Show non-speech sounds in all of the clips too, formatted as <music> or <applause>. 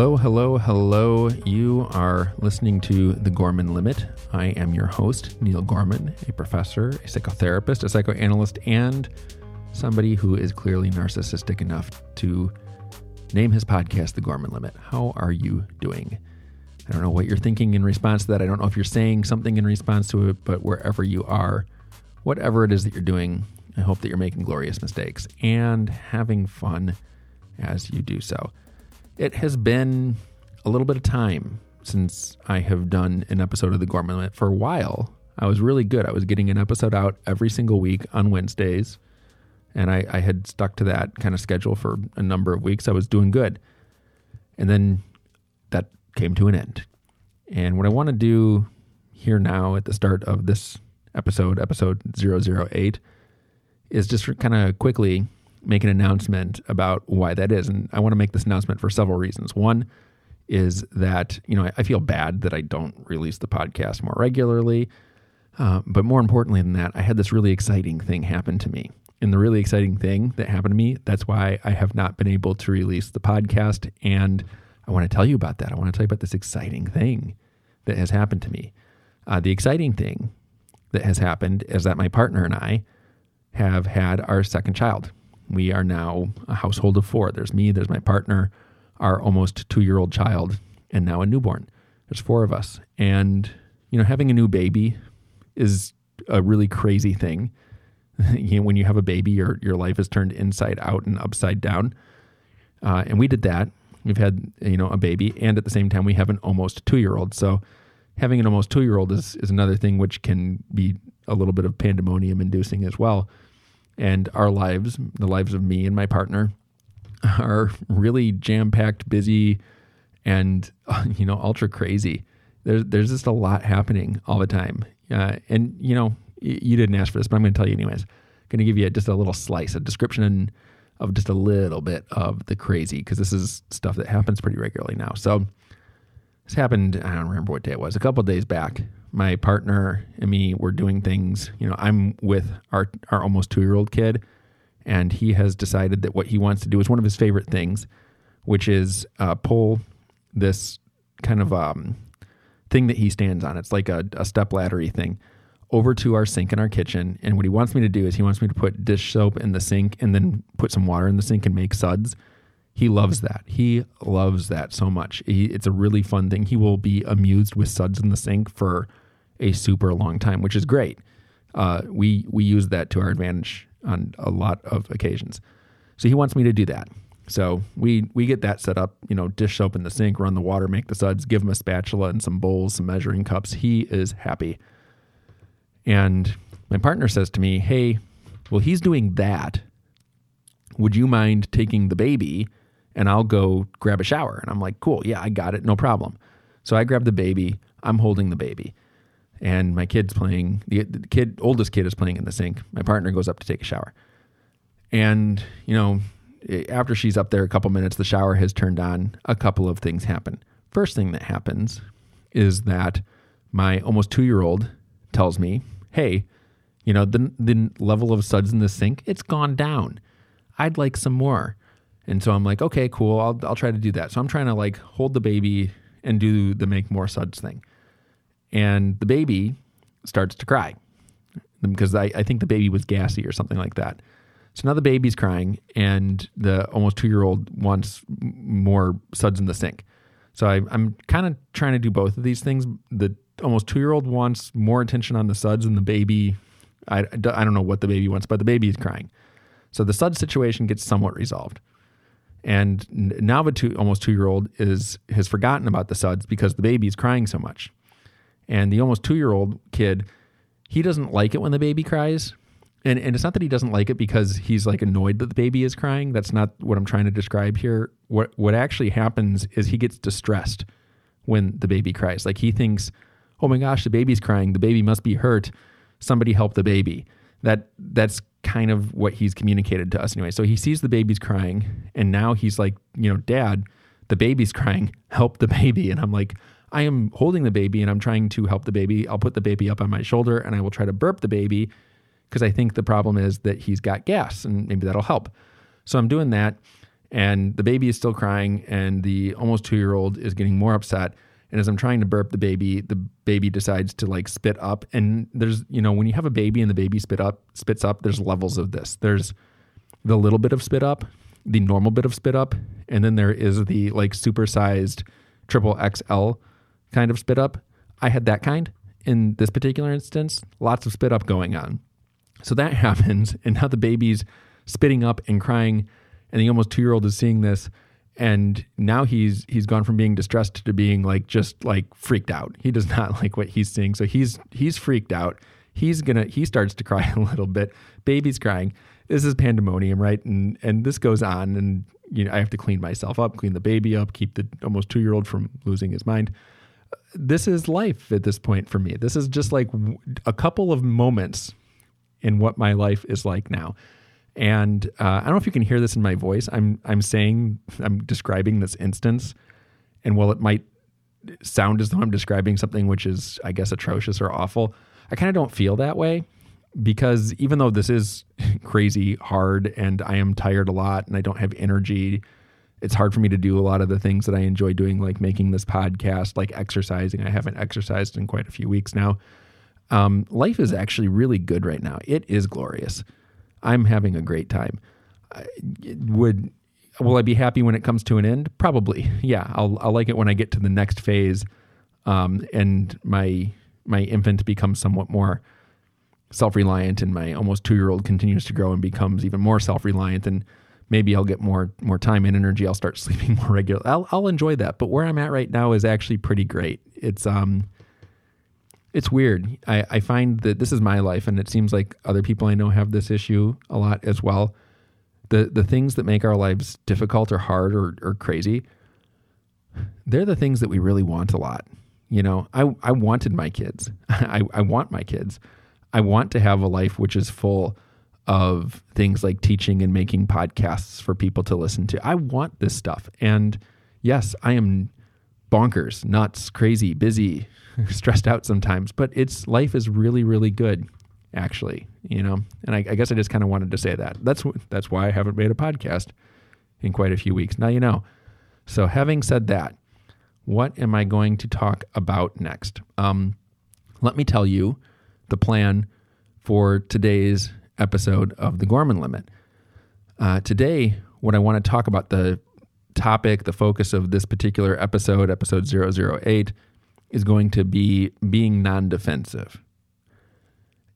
Hello, hello, hello. You are listening to The Gorman Limit. I am your host, Neil Gorman, a professor, a psychotherapist, a psychoanalyst, and somebody who is clearly narcissistic enough to name his podcast The Gorman Limit. How are you doing? I don't know what you're thinking in response to that. I don't know if you're saying something in response to it, but wherever you are, whatever it is that you're doing, I hope that you're making glorious mistakes and having fun as you do so. It has been a little bit of time since I have done an episode of The Limit. For a while, I was really good. I was getting an episode out every single week on Wednesdays, and I, I had stuck to that kind of schedule for a number of weeks. I was doing good. And then that came to an end. And what I want to do here now at the start of this episode, episode 008, is just kind of quickly make an announcement about why that is. And I want to make this announcement for several reasons. One is that, you know, I feel bad that I don't release the podcast more regularly. Uh, but more importantly than that, I had this really exciting thing happen to me. And the really exciting thing that happened to me, that's why I have not been able to release the podcast. And I want to tell you about that. I want to tell you about this exciting thing that has happened to me. Uh, the exciting thing that has happened is that my partner and I have had our second child. We are now a household of four. There's me, there's my partner, our almost two year old child, and now a newborn. There's four of us. And, you know, having a new baby is a really crazy thing. <laughs> you know, when you have a baby, your, your life is turned inside out and upside down. Uh, and we did that. We've had, you know, a baby, and at the same time, we have an almost two year old. So having an almost two year old is, is another thing which can be a little bit of pandemonium inducing as well. And our lives, the lives of me and my partner, are really jam packed, busy, and <laughs> you know, ultra crazy. There's there's just a lot happening all the time. Uh, and you know, you didn't ask for this, but I'm going to tell you anyways. Going to give you just a little slice, a description of just a little bit of the crazy, because this is stuff that happens pretty regularly now. So this happened. I don't remember what day it was. A couple days back, my partner and me were doing things. You know, I'm with our our almost two year old kid, and he has decided that what he wants to do is one of his favorite things, which is uh, pull this kind of um, thing that he stands on. It's like a, a step laddery thing over to our sink in our kitchen. And what he wants me to do is he wants me to put dish soap in the sink and then put some water in the sink and make suds. He loves that. He loves that so much. He, it's a really fun thing. He will be amused with suds in the sink for a super long time, which is great. Uh, we we use that to our advantage on a lot of occasions. So he wants me to do that. So we we get that set up. You know, dish soap in the sink, run the water, make the suds, give him a spatula and some bowls, some measuring cups. He is happy. And my partner says to me, "Hey, well, he's doing that. Would you mind taking the baby?" and I'll go grab a shower. And I'm like, cool, yeah, I got it, no problem. So I grab the baby, I'm holding the baby and my kid's playing. The, the kid, oldest kid, is playing in the sink. My partner goes up to take a shower, and you know, after she's up there a couple minutes, the shower has turned on. A couple of things happen. First thing that happens is that my almost two year old tells me, "Hey, you know, the the level of suds in the sink it's gone down. I'd like some more." And so I'm like, "Okay, cool. I'll I'll try to do that." So I'm trying to like hold the baby and do the make more suds thing and the baby starts to cry because I, I think the baby was gassy or something like that. So now the baby's crying, and the almost two year old wants more suds in the sink. So I, am kind of trying to do both of these things. The almost two year old wants more attention on the suds, and the baby, I, I don't know what the baby wants, but the baby is crying. So the sud situation gets somewhat resolved. And now the two, almost two year old is has forgotten about the suds because the baby is crying so much. And the almost two year old kid, he doesn't like it when the baby cries. And, and it's not that he doesn't like it because he's like annoyed that the baby is crying. That's not what I'm trying to describe here. What what actually happens is he gets distressed when the baby cries. Like he thinks, "Oh my gosh, the baby's crying. The baby must be hurt. Somebody help the baby." That that's kind of what he's communicated to us anyway. So he sees the baby's crying and now he's like, you know, "Dad, the baby's crying. Help the baby." And I'm like, I am holding the baby and I'm trying to help the baby. I'll put the baby up on my shoulder and I will try to burp the baby because I think the problem is that he's got gas and maybe that'll help. So I'm doing that. And the baby is still crying, and the almost two year old is getting more upset. And as I'm trying to burp the baby, the baby decides to like spit up. And there's, you know, when you have a baby and the baby spit up, spits up, there's levels of this. There's the little bit of spit up, the normal bit of spit up, and then there is the like supersized triple XL kind of spit up. I had that kind in this particular instance, lots of spit up going on. So that <laughs> happens, and now the baby's spitting up and crying, and the almost two year old is seeing this, and now he's he's gone from being distressed to being like just like freaked out. He does <laughs> not like what he's seeing, so he's he's freaked out. He's gonna he starts to <laughs> cry a little bit. Baby's crying. This is pandemonium, right? And and this goes on, and you know I have to clean myself up, clean the baby up, keep the almost two year old from losing his mind this is life at this point for me. This is just like a couple of moments in what my life is like now. And uh, I don't know if you can hear this in my voice. I'm I'm saying I'm describing this instance, and while it might sound as though I'm describing something which is, I guess, atrocious or awful, I kind of don't feel that way because even though this is <laughs> crazy hard and I am tired a lot and I don't have energy it's hard for me to do a lot of the things that I enjoy doing, like making this podcast, like exercising. I haven't exercised in quite a few weeks now. Um, life is actually really good right now. It is glorious. I'm having a great time. I, would will I be happy when it comes to an end? Probably. <laughs> Yeah, I'll I'll like it when I get to the next phase, um, and my my infant becomes somewhat more self reliant, and my almost two year old continues to grow and becomes even more self reliant and maybe I'll get more more time and energy. I'll start <laughs> sleeping more regular. I'll I'll enjoy that. But where I'm at right now is actually pretty great. It's um it's weird. I, I find that this is my life and it seems like other people I know have this issue a lot as well. The the things that make our lives difficult or hard or, or crazy, they're the things that we really want a lot. You know, I, I wanted my kids. <laughs> I, I want my kids. I want to have a life which is full of things like teaching and making podcasts for people to listen to. I want this stuff. And yes, I am bonkers, nuts, crazy, busy, <laughs> stressed out sometimes, but it's life is really, really good, actually, you know? And I, I guess I just kind of wanted to say that. That's, that's why I haven't made a podcast in quite a few weeks. Now you know. So having said that, what am I going to talk about next? Um, let me tell you the plan for today's episode of the Gorman Limit. Uh, today, what I want to talk about, the topic, the focus of this particular episode, episode 008, is going to be being non defensive.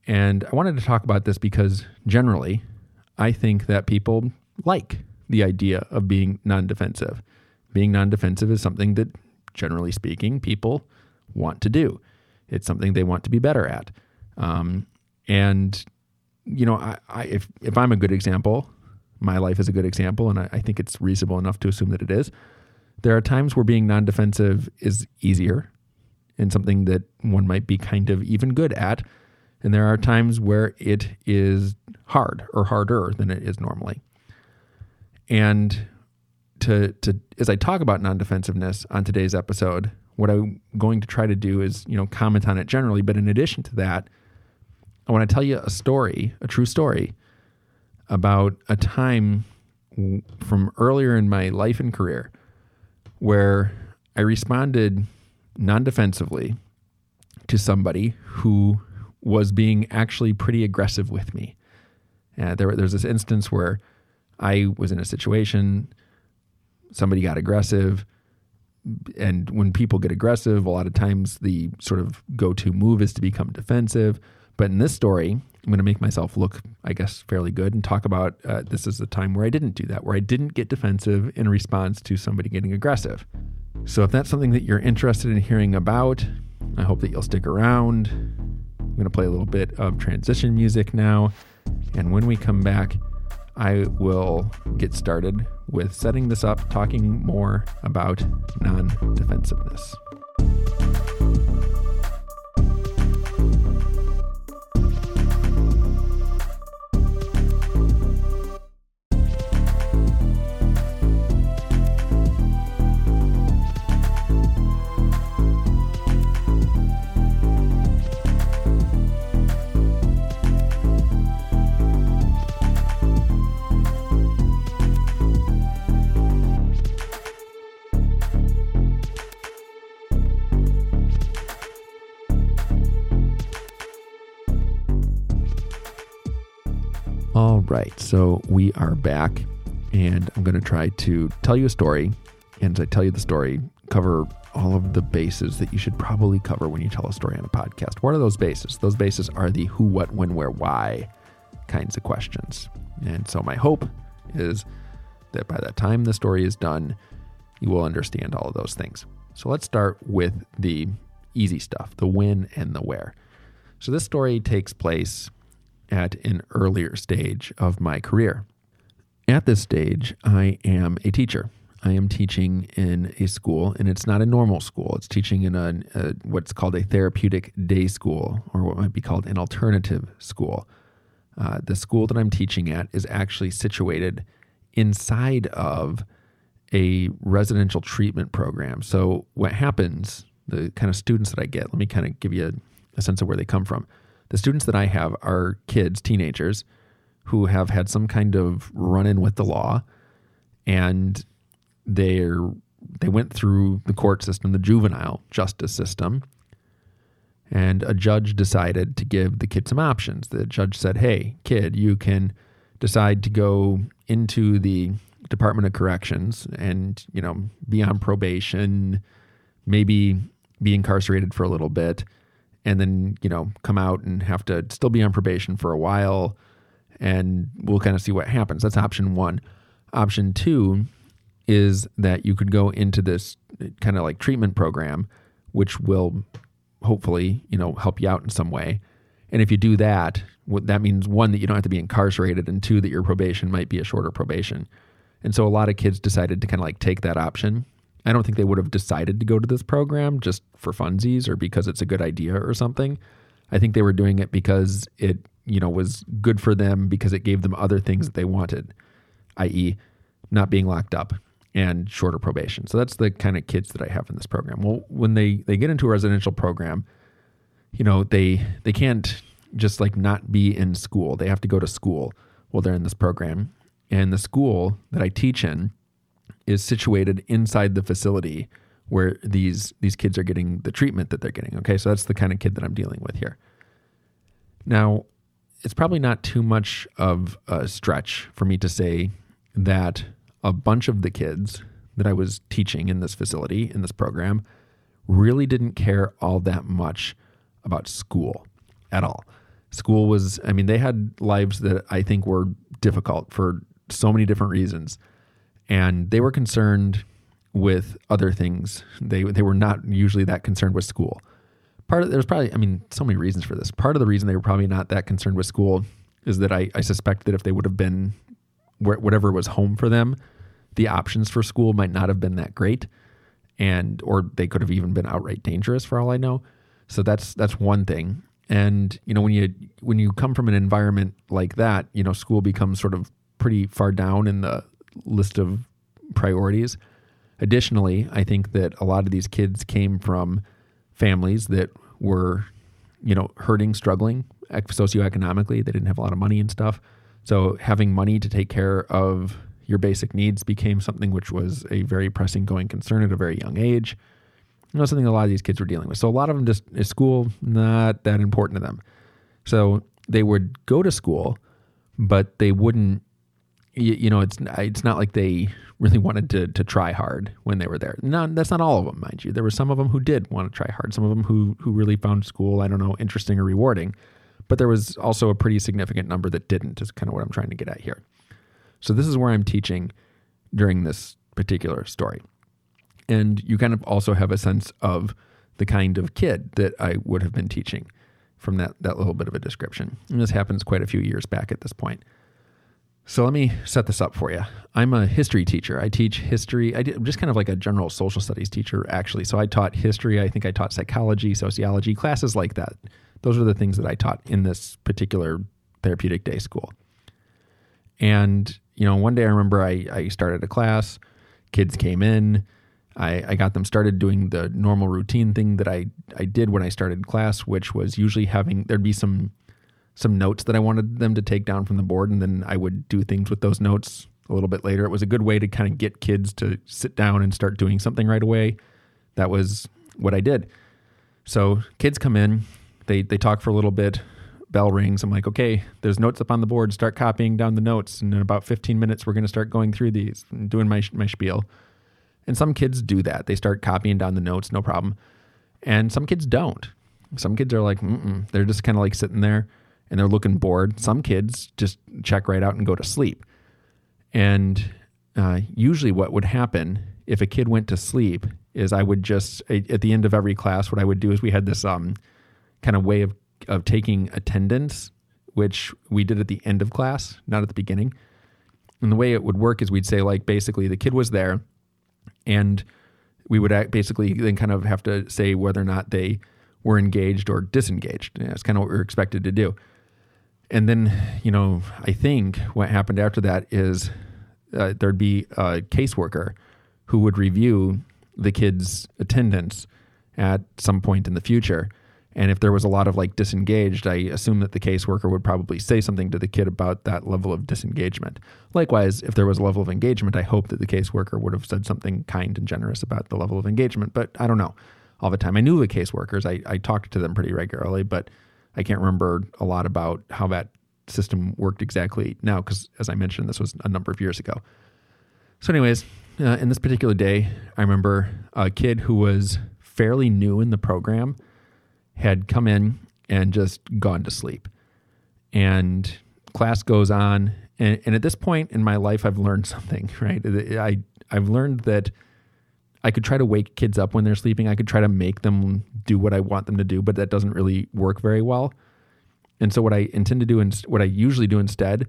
And I wanted to talk about this because generally, I think that people like the idea of being non defensive. Being non defensive is something that, generally speaking, people want to do. It's something they want to be better at. Um, and you know, I, I, if if I'm a good example, my life is a good example, and I, I think it's reasonable enough to assume that it is. There are times where being non-defensive is easier, and something that one might be kind of even good at, and there are times where it is hard or harder than it is normally. And to to as I talk about non-defensiveness on today's episode, what I'm going to try to do is you know comment on it generally, but in addition to that I want to tell you a story, a true story about a time from earlier in my life and career where I responded non defensively to somebody who was being actually pretty aggressive with me. Uh, there, there's this instance where I was in a situation, somebody got aggressive. And when people get aggressive, a lot of times the sort of go to move is to become defensive. But in this story, I'm going to make myself look, I guess, fairly good and talk about uh, this is a time where I didn't do that, where I didn't get defensive in response to somebody getting aggressive. So if that's something that you're interested in hearing about, I hope that you'll stick around. I'm going to play a little bit of transition music now. And when we come back, I will get started with setting this up, talking more about non defensiveness. So we are back, and I'm going to try to tell you a story. And as I tell you the story, cover all of the bases that you should probably cover when you tell a story on a podcast. What are those bases? Those bases are the who, what, when, where, why kinds of questions. And so my hope is that by the time the story is done, you will understand all of those things. So let's start with the easy stuff the when and the where. So this story takes place at an earlier stage of my career. At this stage, I am a teacher. I am teaching in a school, and it's not a normal school. It's teaching in a, a, what's called a therapeutic day school, or what might be called an alternative school. Uh, the school that I'm teaching at is actually situated inside of a residential treatment program. So, what happens, the kind of students that I get, let me kind of give you a, a sense of where they come from the students that I have are kids, teenagers, who have had some kind of run in with the law and they're they went through the court system, the juvenile justice system, and a judge decided to give the kid some options. The judge said, Hey, kid, you can decide to go into the Department of Corrections and, you know, be on probation, maybe be incarcerated for a little bit and then you know come out and have to still be on probation for a while and we'll kind of see what happens. That's option one. Option two is that you could go into this kind of like treatment program which will hopefully you know help you out in some way. And if you do that that means one that you don't have to be incarcerated and two that your probation might be a shorter probation. And so a lot of kids decided to kind of like take that option I don't think they would have decided to go to this program just for funsies or because it's a good idea or something. I think they were doing it because it, you know, was good for them because it gave them other things that they wanted, i.e., not being locked up and shorter probation. So that's the kind of kids that I have in this program. Well, when they they get into a residential program, you know, they they can't just like not be in school. They have to go to school while they're in this program. And the school that I teach in is situated inside the facility where these these kids are getting the treatment that they're getting. Okay, so that's the kind of kid that I'm dealing with here. Now, it's probably not too much of a stretch for me to say that a bunch of the kids that I was teaching in this facility in this program really didn't care all that much about school at all. School was, I mean, they had lives that I think were difficult for so many different reasons and they were concerned with other things. They they were not usually that concerned with school. Part of there was probably I mean so many reasons for this. Part of the reason they were probably not that concerned with school is that I, I suspect that if they would have been whatever was home for them, the options for school might not have been that great, and or they could have even been outright dangerous for all I know. So that's that's one thing. And you know when you when you come from an environment like that, you know school becomes sort of pretty far down in the list of priorities. Additionally, I think that a lot of these kids came from families that were, you know, hurting, struggling socioeconomically. They didn't have a lot of money and stuff. So having money to take care of your basic needs became something which was a very pressing going concern at a very young age. You know, something a lot of these kids were dealing with. So a lot of them just school not that important to them. So they would go to school, but they wouldn't you, you, know, it's it's not like they really wanted to to try hard when they were there. Not that's not all of them, mind you. There were some of them who did want to try hard. Some of them who who really found school, I don't know, interesting or rewarding. But there was also a pretty significant number that didn't. Is kind of what I'm trying to get at here. So this is where I'm teaching during this particular story, and you kind of also have a sense of the kind of kid that I would have been teaching from that that little bit of a description. And this happens quite a few years back at this point. So let me set this up for you. I'm a history teacher. I teach history. I am just kind of like a general social studies teacher, actually. So I taught history. I think I taught psychology, sociology, classes like that. Those are the things that I taught in this particular therapeutic day school. And, you know, one day I remember I, I started a class, kids came in. I, I got them started doing the normal routine thing that I, I did when I started class, which was usually having, there'd be some some notes that I wanted them to take down from the board, and then I would do things with those notes a little bit later. It was a good way to kind of get kids to sit down and start doing something right away. That was what I did. So kids come in, they they talk for a little bit bell rings. I'm like, okay, there's notes up on the board. Start copying down the notes. And in about 15 minutes, we're going to start going through these and doing my, my spiel. And some kids do that. They start copying down the notes, no problem. And some kids don't. Some kids are like, they're just kind of like sitting there and they're looking bored. Some kids just check right out and go to sleep. And uh, usually, what would happen if a kid went to sleep is I would just at the end of every class, what I would do is we had this um, kind of way of of taking attendance, which we did at the end of class, not at the beginning. And the way it would work is we'd say like basically the kid was there, and we would basically then kind of have to say whether or not they were engaged or disengaged. That's kind of what we are expected to do. And then, you know, I think what happened after that is uh, there'd be a caseworker who would review the kid's attendance at some point in the future. And if there was a lot of like disengaged, I assume that the caseworker would probably say something to the kid about that level of disengagement. Likewise, if there was a level of engagement, I hope that the caseworker would have said something kind and generous about the level of engagement. But I don't know all the time. I knew the caseworkers, I, I talked to them pretty regularly, but I can't remember a lot about how that system worked exactly now because, as I mentioned, this was a number of years ago. So, anyways, uh, in this particular day, I remember a kid who was fairly new in the program had come in and just gone to sleep. And class goes on. And, and at this point in my life, I've learned <laughs> something, right? I, I've learned that I could try to wake kids up when they're sleeping. I could try to make them do what I want them to do, but that doesn't really work very well. And so, what I intend to do and what I usually do instead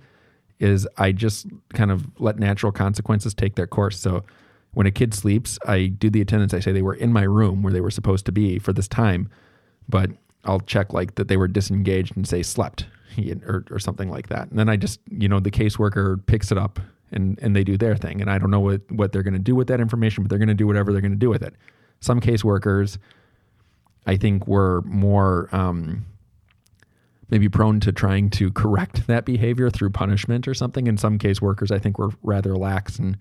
is I just kind of let natural consequences take their course. So, when a kid sleeps, I do the attendance. I say they were in my room where they were supposed to be for this time, but I'll check like that they were disengaged and say slept <laughs> or, or something like that. And then I just, you know, the caseworker picks it up and, and they do their thing. And I don't know what, what they're going to do with that information, but they're going to do whatever they're going to do with it. Some caseworkers, I think, were more um, maybe prone to trying to correct that behavior through punishment or something. And some caseworkers, I think, were rather lax and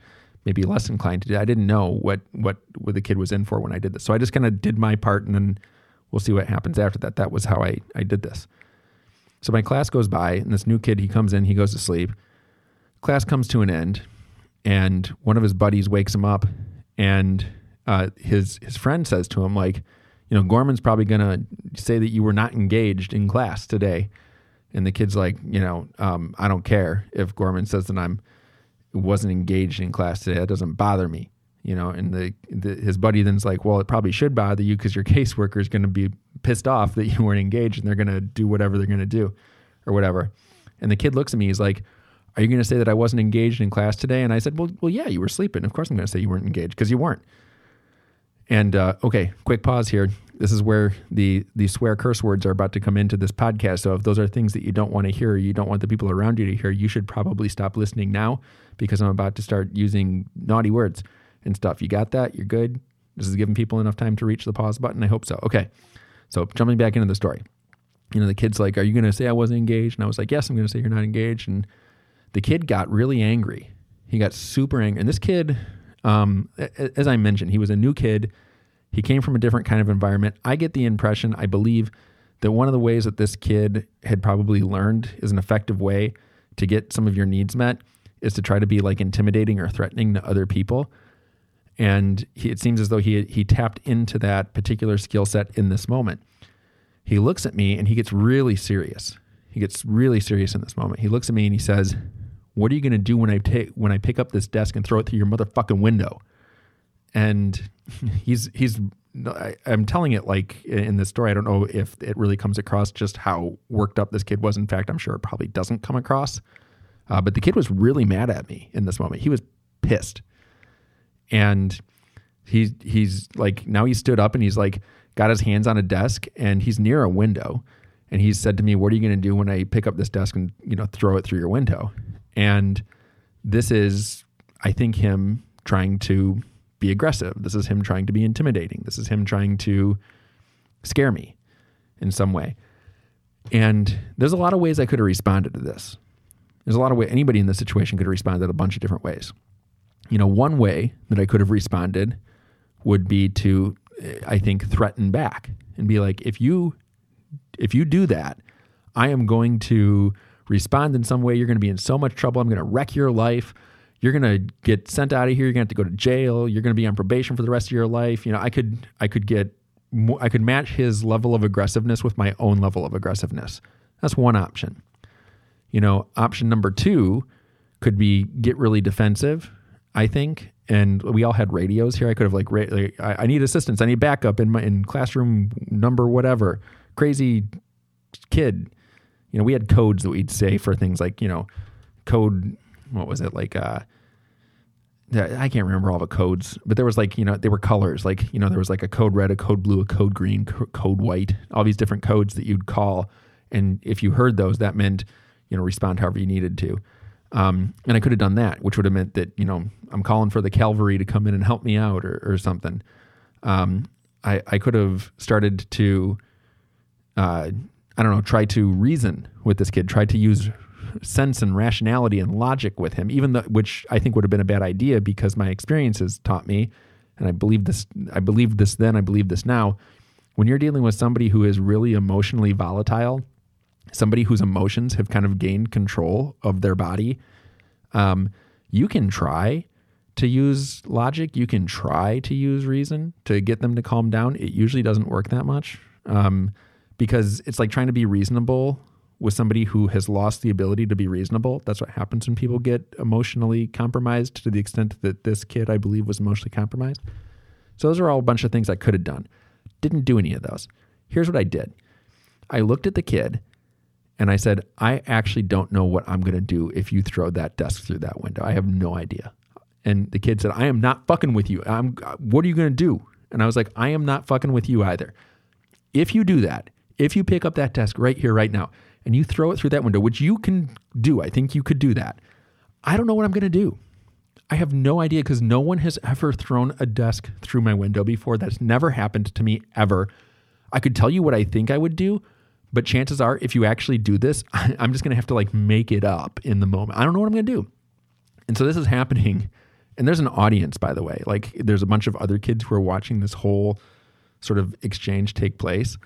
maybe less inclined to do. I didn't know what what what the kid was in for when I did this, so I just kind of did my part, and then we'll see what happens after that. That was how I I did this. So my class goes by, and this new kid he comes in, he goes to sleep. Class comes to an end, and one of his buddies wakes him up, and uh, his his friend says to him like you know, Gorman's probably to say that you were not engaged in class today. And the kid's like, you know, um, I don't care if Gorman says that I'm wasn't engaged in class today. That doesn't bother me, you know. And the, the his buddy then's like, well, it probably should bother you because your <laughs> caseworker is to be pissed off that you weren't engaged, and they're to do whatever they're to do, or whatever. And the kid looks at me. He's like, "Are you going to say that I wasn't engaged in class today?" And I said, "Well, well, yeah, you were sleeping. Of course, I'm going to say you weren't engaged because you weren't." And uh, okay, quick pause here. This is where the the swear curse words are about to come into this podcast. So if those are things that you don't want to hear, you don't want the people around you to hear, you should probably stop listening now because I'm about to start using naughty words and stuff. You got that? You're good. This is giving people enough time to reach the pause button. I hope so. Okay. So jumping back into the story, you know, the kid's like, "Are you going to say I wasn't engaged?" And I was like, "Yes, I'm going to say you're not engaged." And the kid got really angry. He got super angry. And this kid, um, as I mentioned, he was a new kid. He came from a different kind of environment. I get the impression, I believe, that one of the ways that this kid had probably learned is an effective way to get some of your needs met is to try to be like intimidating or threatening to other people. And he, it seems as though he he tapped into that particular skill set in this moment. He looks at me and he gets really serious. He gets really serious in this moment. He looks at me and he says, what are you going to do when I take when I pick up this desk and throw it through your motherfucking window? And <laughs> he's he's I, am telling it like in this story. I don't know if it really comes across just how worked up this kid was. In fact, I'm sure it probably doesn't come across. Uh, but the kid was really mad at me in this moment. He was pissed, and he's he's like now he stood up and he's like got his hands on a desk and he's near a window, and he said to me, "What are you going to do when I pick up this desk and you know throw it through your window?" And this is, I think, him trying to be aggressive. This is him trying to be intimidating. This is him trying to scare me in some way. And there's a lot of ways I could have responded to this. There's a lot of way anybody in this situation could have responded a bunch of different ways. You know, one way that I could have responded would be to, eh, I think, threaten back and be like, if you if you do that, I am going to respond in some way. You're going to be in so much trouble. I'm going to wreck your life. You're going to get sent out of here. You're going to have to go to jail. You're going to be on probation for the rest of your life. You know, I could, I could get, I could match his level of aggressiveness with my own level of aggressiveness. That's one option. You know, option number two could be get really defensive, I think. And we all had radios here. I could have like, like I, I need assistance. I need backup in my in classroom number whatever. Crazy kid. You know, we had codes that we'd say for things like you know, code. What was it like? uh I can't remember all the codes, but there was like, you know, they were colors. Like, you know, there was like a code red, a code blue, a code green, code white, all these different codes that you'd call. And if you heard those, that meant, you know, respond however you needed to. Um, and I could have done that, which would have meant that, you know, I'm calling for the cavalry to come in and help me out or, or something. Um, I, I could have started to, uh, I don't know, try to reason with this kid, try to use sense and rationality and logic with him, even though, which I think would have been a bad idea because my experiences taught me, and I believe this, I believed this then, I believe this now. When you're dealing with somebody who is really emotionally volatile, somebody whose emotions have kind of gained control of their body, um, you can try to use logic. You can try to use reason to get them to calm down. It usually doesn't work that much um, because it's like trying to be reasonable with somebody who has lost the ability to be reasonable. That's what happens when people get emotionally compromised to the extent that this kid, I believe, was emotionally compromised. So, those are all a bunch of things I could have done. Didn't do any of those. Here's what I did I looked at the kid and I said, I actually don't know what I'm going to do if you throw that desk through that window. I have no idea. And the kid said, I am not fucking with you. I'm, what are you going to do? And I was like, I am not fucking with you either. If you do that, if you pick up that desk right here, right now, and you throw it through that window, which you can do, I think you could do that. I don't know what I'm going to do. I have no idea because no one has ever thrown a desk through my window before. That's never happened to me ever. I could tell you what I think I would do, but chances are, if you actually do this, <laughs> I'm just going to have to like make it up in the moment. I don't know what I'm going to do. And so this is happening. And there's an audience, by the way. Like there's a bunch of other kids who are watching this whole sort of exchange take place.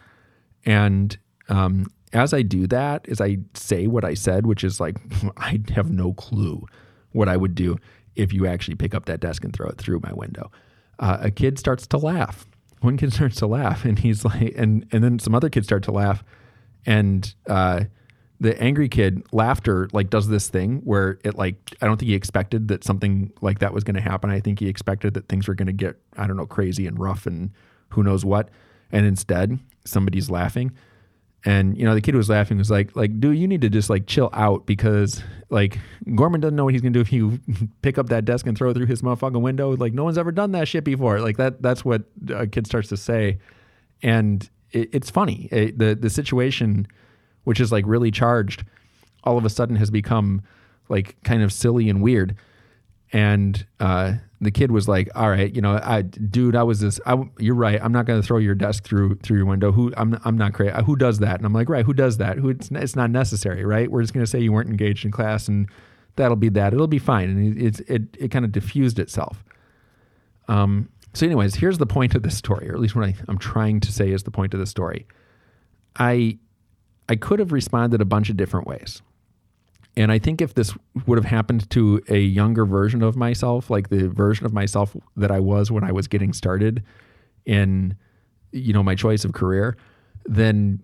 And um, as I do that, as I say what I said, which is like, <laughs> I have no clue what I would do if you actually pick up that desk and throw it through my window. Uh, a kid starts to laugh. One kid <laughs> starts to laugh, and he's like, and and then some other kids start to laugh, and uh, the angry kid laughter like does this thing where it like I don't think he expected that something like that was going to happen. I think he expected that things were going to get I don't know crazy and rough and who knows what. And instead, somebody's laughing. And you know the kid who was laughing was like, like, dude, you need to just like chill out because like Gorman doesn't know what he's gonna do if you <laughs> pick up that desk and throw it through his motherfucking window. Like no one's ever done that shit before. Like that that's what a kid starts to say, and it, it's funny. It, the the situation, which is like really charged, all of a sudden has become like kind of silly and weird. And uh, the kid was like, "All right, you know, I, dude, I was this. I, you're right. I'm not going to throw your desk through through your window. Who? I'm I'm not crazy. Who does that?" And I'm like, "Right, who does that? Who? It's, it's not necessary, right? We're just going to say you weren't engaged in class, and that'll be that. It'll be fine." And it it it, kind of diffused itself. Um, so, anyways, here's the point of this story, or at least what I, I'm trying to say is the point of the story. I I could have responded a bunch of different ways. And I think if this would have happened to a younger version of myself, like the version of myself that I was when I was getting started in, you know, my choice of career, then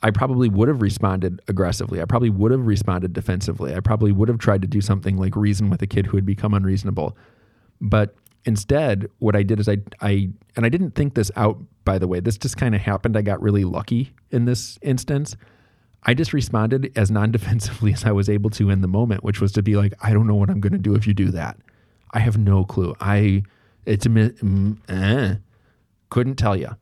I probably would have responded aggressively. I probably would have responded defensively. I probably would have tried to do something like reason with a kid who had become unreasonable. But instead, what I did is I, I, and I didn't think this out, by the way. This just kind of happened. I got really lucky in this instance. I just responded as non defensively as I was able to in the moment, which was to be like, I don't know what I'm going to do if you do that. I have no clue. I, it's mm, eh, couldn't tell you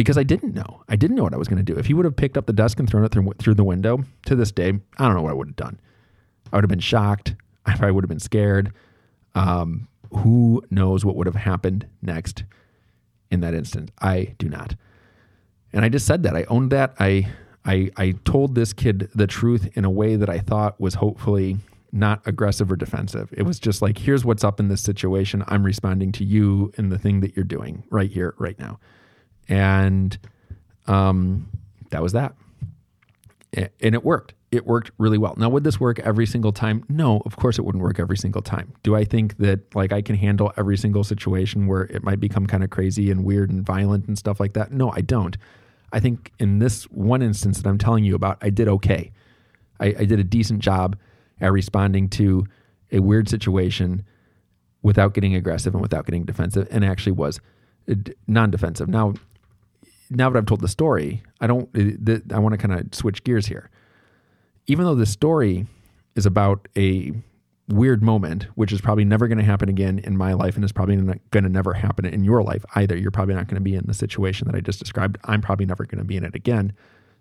because I didn't know. I didn't know what I was going to do. If he would have picked up the desk and thrown it through, through the window to this day, I don't know what I would have done. I would have been shocked. I probably would have been scared. Um, who knows what would have happened next in that instant? I do not. And I just said that. I owned that. I I I told this kid the truth in a way that I thought was hopefully not aggressive or defensive. It was just like, here's what's up in this situation. I'm responding to you and the thing that you're doing right here, right now. And um, that was that. and it worked. It worked really well. Now, would this work every single time? No, of course it wouldn't work every single time. Do I think that like I can handle every single situation where it might become kind of crazy and weird and violent and stuff like that? No, I don't. I think in this one instance that I'm telling you about, I did okay. I, I did a decent job at responding to a weird situation without getting aggressive and without getting defensive, and actually was uh, non-defensive. Now, now that I've told the story, I don't. Uh, I want to kind of switch gears here. Even though the story is about a weird moment, which is probably never going to happen again in my life, and is probably not going to never happen in your life either. You're probably not going to be in the situation that I just described. I'm probably never going to be in it again.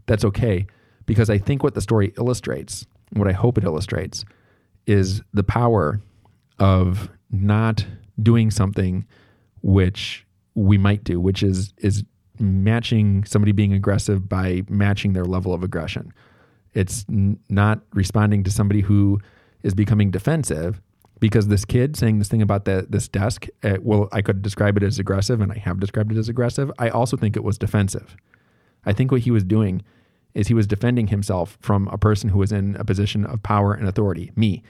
That's okay, because I think what the story illustrates, what I hope it illustrates, is the power of not doing something which we might do, which is is matching somebody being aggressive by matching their level of aggression. It's n- not responding to somebody who is becoming defensive because this kid saying this thing about the, this desk, uh, well, I could describe it as aggressive and I have described it as aggressive. I also think it was defensive. I think what he was doing is he was defending himself from a person who was in a position of power and authority, me.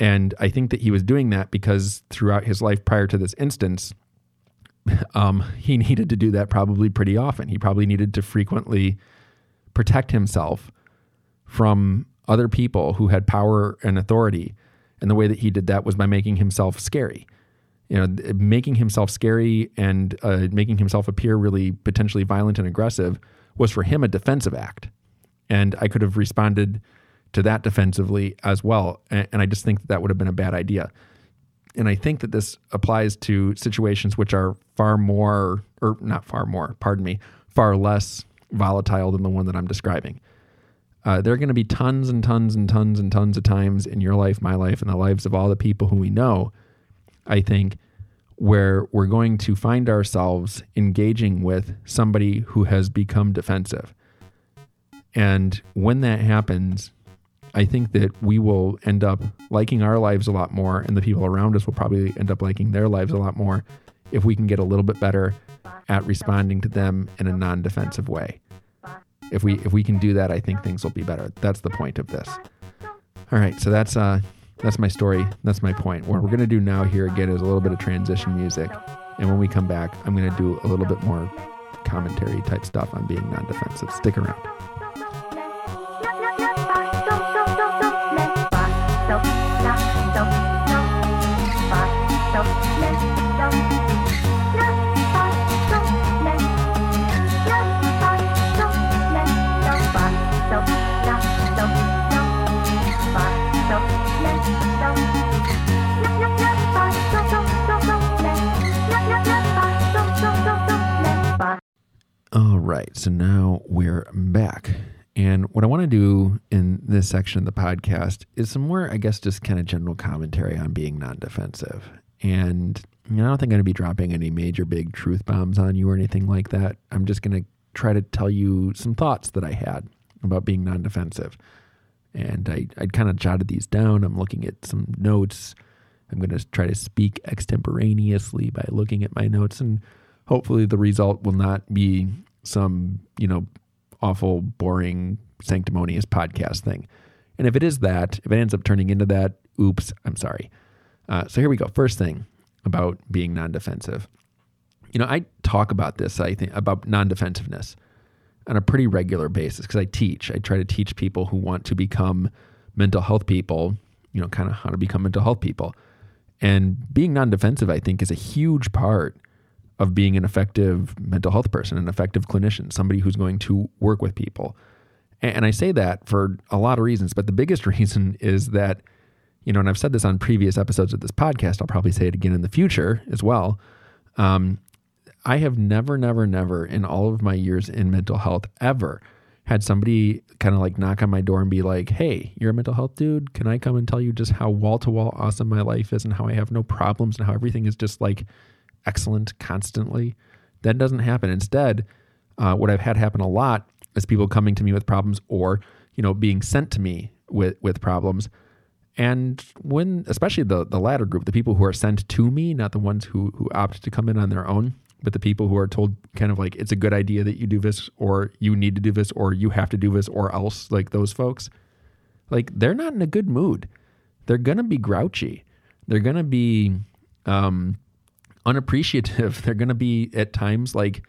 And I think that he was doing that because throughout his life prior to this instance, <laughs> um, he needed to do that probably pretty often. He probably needed to frequently protect himself from other people who had power and authority. And the way that he did that was by making himself scary. You know, making himself scary and uh, making himself appear really potentially violent and aggressive was for him a defensive act. And I could have responded to that defensively as well. And, and I just think that, that would have been a bad idea and I think that this applies to situations which are far more, or not far more, pardon me, far less volatile than the one that I'm describing. Uh, there are going to be tons and tons and tons and tons of times in your life, my life, and the lives of all the people who we know, I think, where we're going to find ourselves engaging with somebody who has become defensive. And when that happens, I think that we will end up liking our lives a lot more, and the people around us will probably end up liking their lives a lot more if we can get a little bit better at responding to them in a non-defensive way. If we if we can do that, I think things will be better. That's the point of this. All right, so that's uh that's my story. That's my point. What we're gonna do now here again is a little bit of transition music, and when we come back, I'm gonna do a little bit more commentary type stuff on being non-defensive. Stick around. Right, so now we're back. And what I want to do in this section of the podcast is some more, I guess, just kind of general commentary on being non defensive. And I don't think I'm going to be dropping any major big truth bombs on you or anything like that. I'm just going to try to tell you some thoughts that I had about being non defensive. And I, I kind of jotted these down. I'm looking at some notes. I'm going to try to speak extemporaneously by looking at my notes and hopefully the result will not be some, you know, awful, boring, sanctimonious podcast thing. And if it is that, if it ends up turning into that, oops, I'm sorry. Uh, so here we go. First thing about being non defensive. You know, I talk about this, I think, about non defensiveness on a pretty regular basis because I teach. I try to teach people who want to become mental health people, you know, kind of how to become mental health people. And being non defensive, I think, is a huge part of being an effective mental health person, an effective clinician, somebody who's going to work with people. And I say that for a lot of reasons, but the biggest <laughs> reason is that, you know, and I've said this on previous episodes of this podcast, I'll probably say it again in the future as well. Um, I have never, never, never in all of my years in mental health ever had somebody kind of like knock on my door and be like, Hey, you're a mental health dude. Can I come and tell you just how wall to wall awesome my life is and how I have no problems and how everything is just like excellent constantly. That doesn't happen. Instead, uh, what I've had happen a lot is people coming to me with problems or, you know, being sent to me with, with problems. And when, especially the, the latter group, the people who are sent to me, not the ones who, who opt to come in on their own, but the people who are told kind of like it's a good idea that you do this or you need to do this or you have to do this or else like those folks like they're not in a good mood they're gonna be grouchy they're gonna be um unappreciative <laughs> they're gonna be at times like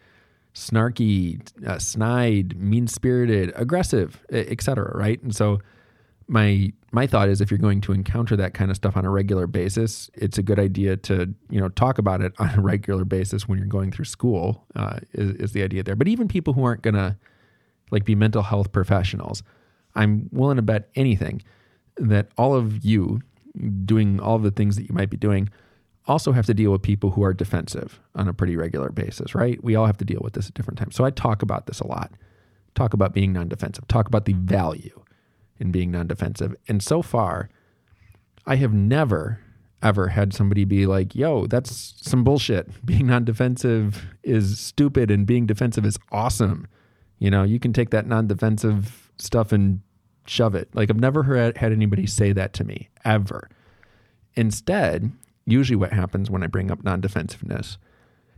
snarky uh, snide mean-spirited aggressive etc right and so my my thought is if you're going to encounter that kind of stuff on a regular basis, it's a good idea to you know talk about it <laughs> on a regular basis when you're going through school. Uh, is, is the idea there? But even people who aren't gonna like be mental health professionals, I'm willing to bet anything that all of you doing all of the things that you might be doing also have to deal with people who are defensive on a pretty regular basis, right? We all have to deal with this at different times. So I talk about this a lot. Talk about being non-defensive. Talk about the value in being non defensive. And so far, I have never, ever had somebody be like, yo, that's some bullshit. <laughs> Being non defensive is stupid and being defensive is awesome. You know, you can take that non defensive stuff and shove it. Like, I've never heard, had anybody say that to me, ever. Instead, usually what happens when I bring up non defensiveness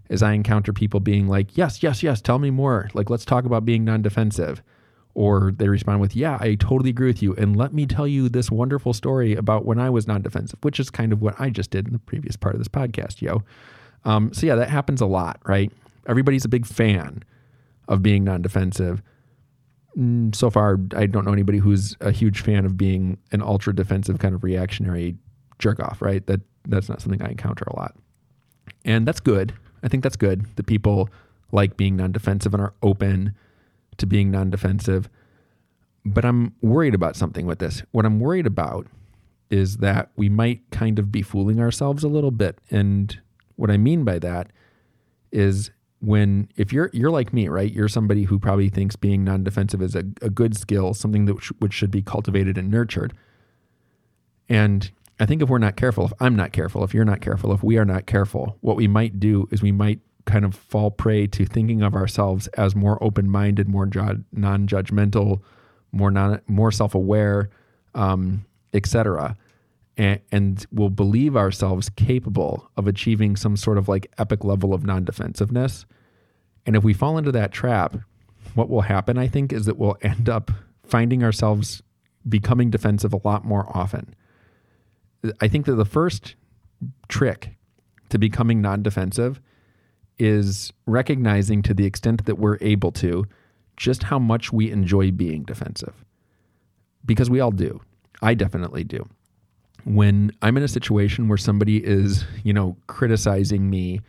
is I encounter people being like, yes, yes, yes, tell me more. Like, let's talk about being non defensive. Or they respond with, Yeah, I totally agree with you. And let me tell you this wonderful story about when I was non defensive, which is kind of what I just did in the previous part of this podcast, yo. Um, so, yeah, that happens a lot, right? Everybody's a big fan of being non defensive. Mm, so far, I don't know anybody who's a huge fan of being an ultra defensive kind of reactionary jerk off, right? That that's not something I encounter a lot. And that's good. I think that's good that people like being non defensive and are open to being non defensive. But I'm worried about something with this. What I'm worried about is that we might kind of be fooling ourselves a little bit. And what I mean by that is when if you're you're like me, right? You're somebody who probably thinks being non-defensive is a, a good skill, something that which should be cultivated and nurtured. And I think if we're not careful, if I'm not careful, if you're not careful, if we are not careful, what we might do is we might kind of fall prey to thinking of ourselves as more open-minded, more ju- non-judgmental, more non more self-aware, um, etc. And, and will believe ourselves capable of achieving some sort of like epic level of non-defensiveness. And if we fall into that trap, what will happen, I think, is that we'll end up finding ourselves becoming defensive a lot more often. I think that the first trick to becoming non defensive is recognizing to the extent that we're able to just how much we enjoy being defensive. Because we all do. I definitely do. When I'm in a situation where somebody is, you know, criticizing me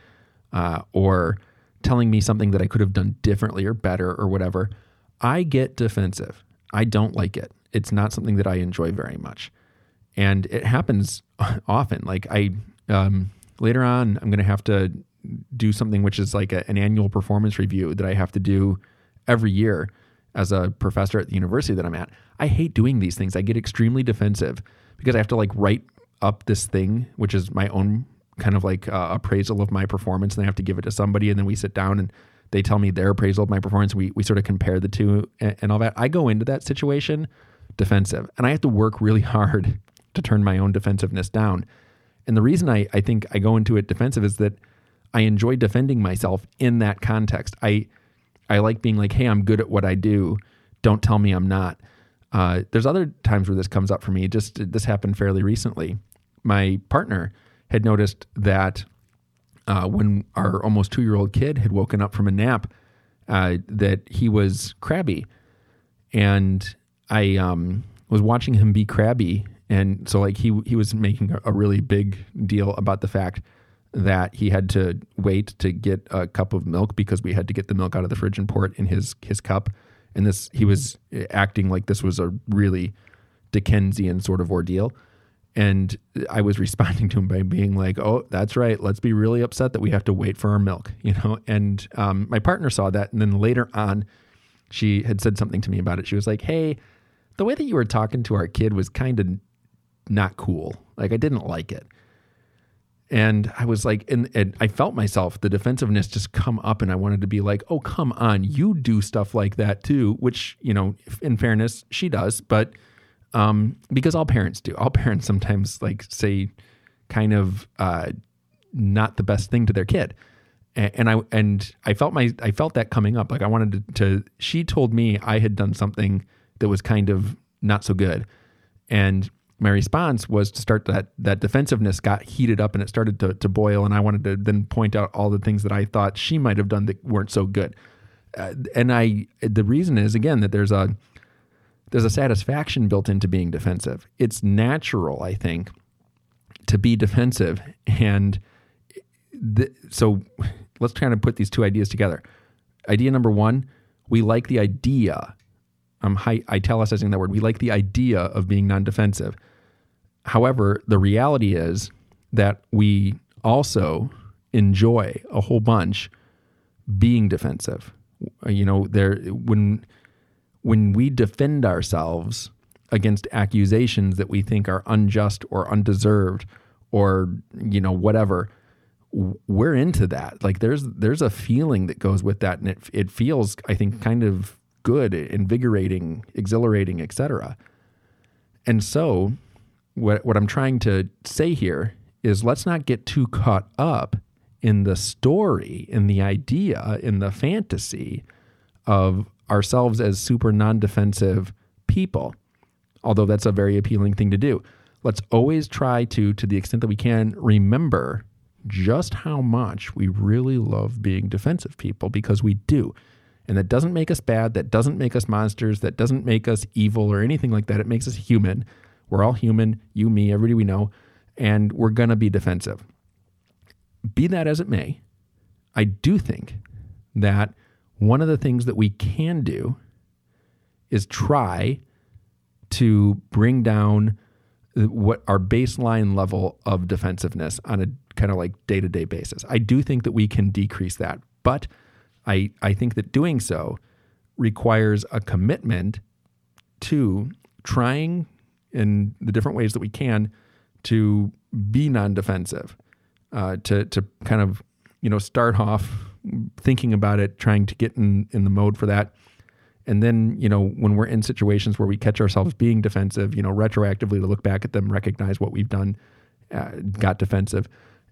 uh, or telling me something that I could have done differently or better or whatever, I get defensive. I don't like it. It's not something that I enjoy very much. And it happens <laughs> often. Like I, um, later on, I'm going to have to do something which is like a, an annual performance review that I have to do every year as a professor at the university that I'm at. I hate doing these things. I get extremely defensive because I have to like write up this thing, which is my own kind of like uh, appraisal of my performance, and I have to give it to somebody, and then we sit down and they tell me their appraisal of my performance. We we sort of compare the two and, and all that. I go into that situation defensive, and I have to work really <laughs> hard to turn my own defensiveness down. And the reason I, I think I go into it defensive is that I enjoy defending myself in that context. I I like being like, hey, I'm good at what I do. Don't tell me I'm not. Uh, there's other times where this comes up for me. Just this happened fairly recently. My partner had noticed that uh, when our almost two year old kid had woken up from a nap, uh, that he was crabby, and I um, was watching him be crabby, and so like he he was making a, really big deal about the fact that he had to wait to get a cup of milk because we had to get the milk out of the fridge and pour it in his his cup. And this he was acting like this was a really Dickensian sort of ordeal. And I was <laughs> responding to him by being like, "Oh, that's right. Let's be really upset that we have to wait for our milk," <laughs> you know. And um, my partner saw that, and then later on, she had said something to me about it. She was like, "Hey, the way that you were talking to our kid was kind of not cool. Like I didn't like it." And I was like, and, and, I felt myself, the defensiveness just come up, and I wanted to be like, oh, come on, you do stuff like that too, which, you know, in fairness, she does, but um, because all parents do. All <laughs> parents sometimes like say kind of uh, not the best thing to their kid. and I and I felt my I felt that coming up. Like I wanted to, to, She told me I had done something that was kind of not so good, and my response was to start that that defensiveness got heated up and it started to to boil, and I wanted to then point out all the things that I thought she might have done that weren't so good. Uh, and I the reason is again that there's a there's a satisfaction built into being defensive. It's natural, I think, to be defensive and so let's try to put these two ideas together. Idea number one, we like the idea. Um, I'm high, italicizing that word. We like the idea of being non defensive. However, the reality is that we also enjoy a whole bunch being defensive. Uh, you know, there when when we defend ourselves against accusations that we think are unjust or undeserved or you know whatever we're into that. Like there's there's a feeling that goes with that, and it it feels I think kind of good, invigorating, exhilarating, etc. And so, what what I'm trying to say here is let's not get too caught up in the story, in the idea, in the fantasy of ourselves as super non-defensive people. Although that's a very appealing thing to do. Let's always try to, to the extent that we can, remember just how much we really love being defensive people because we do. And that doesn't make us bad. That doesn't make us monsters. That doesn't make us evil or anything like that. It makes us human. We're all human, you, me, everybody we know, and we're going to be defensive. Be that as it may, I do think that one of the things that we can do is try to bring down what our baseline level of defensiveness on a kind of like day to day basis. I do think that we can decrease that, but I, I think that doing so requires a commitment to trying in the different ways that we can to be non defensive, uh, to, to kind of, you know, start off thinking about it, trying to get in, in the mode for that. And then, you know, when we're in situations where we catch ourselves being defensive, you know, retroactively to look back at them, recognize what we've done, uh, got defensive,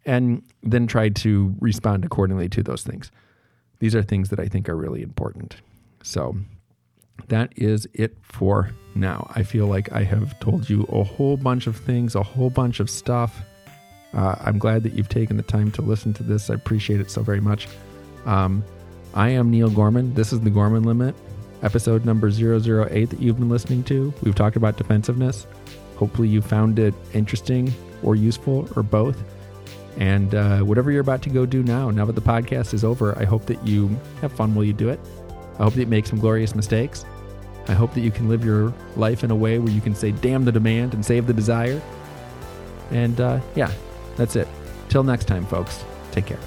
and then try to respond accordingly to those things. These are things that I think are really important. So that is it for now. I feel like I have told you a whole bunch of things, a whole bunch of stuff. Uh, I'm glad that you've taken the time to listen to this. I appreciate it so very much. Um, I am Neil Gorman. This is the Gorman Limit, episode number 008 that you've been listening to. We've talked about defensiveness. Hopefully, you found it interesting or useful or both. And uh, whatever you're about to go do now, now that the podcast is over, I hope that you have fun while you do it. I hope that you make some glorious mistakes. I hope that you can live your life in a way where you can say, damn the demand and save the desire. And uh, yeah, that's it. Till next time, folks, take care.